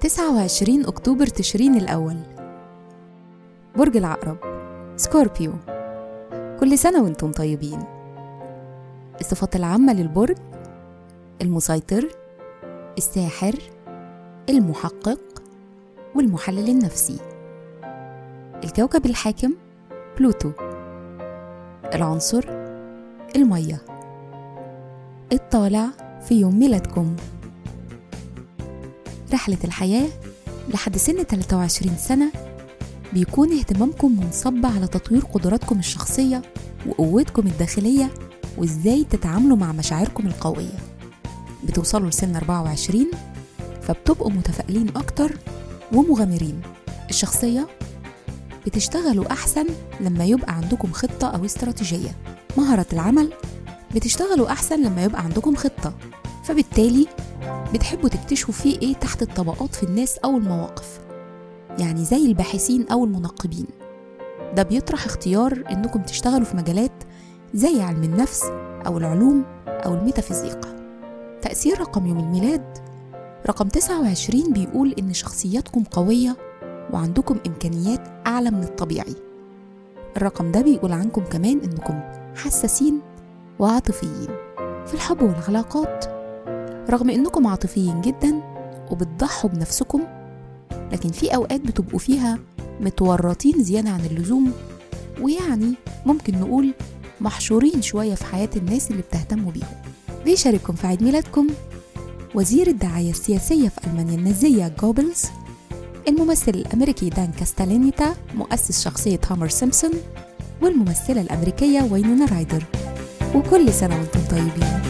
تسعة وعشرين أكتوبر تشرين الأول. برج العقرب Scorpio. كل سنة وأنتم طيبين. الصفات العامة للبرج المسيطر الساحر المحقق والمحلل النفسي. الكوكب الحاكم بلوتو. العنصر المية. الطالع في يوم ميلادكم. رحلة الحياة لحد سن 23 سنة بيكون اهتمامكم منصب على تطوير قدراتكم الشخصية وقوتكم الداخلية وإزاي تتعاملوا مع مشاعركم القوية. بتوصلوا لسن 24 فبتبقوا متفائلين أكتر ومغامرين. الشخصية بتشتغلوا أحسن لما يبقى عندكم خطة أو استراتيجية. مهارة العمل بتشتغلوا أحسن لما يبقى عندكم خطة فبالتالي بتحبوا تكتشفوا فيه إيه تحت الطبقات في الناس أو المواقف يعني زي الباحثين أو المنقبين. ده بيطرح اختيار إنكم تشتغلوا في مجالات زي علم النفس أو العلوم أو الميتافيزيقا. تأثير رقم يوم الميلاد رقم 29 بيقول إن شخصياتكم قوية وعندكم إمكانيات أعلى من الطبيعي. الرقم ده بيقول عنكم كمان إنكم حساسين وعاطفيين في الحب والعلاقات. رغم إنكم عاطفيين جدا وبتضحوا بنفسكم لكن في أوقات بتبقوا فيها متورطين زيادة عن اللزوم ويعني ممكن نقول محشورين شوية في حياة الناس اللي بتهتموا بيهم. بيشارككم في عيد ميلادكم وزير الدعاية السياسية في ألمانيا النازية جوبلز الممثل الأمريكي دان كاستالينيتا مؤسس شخصية هومر سيمبسون والممثلة الأمريكية وينونا رايدر. وكل سنة وأنتم طيبين.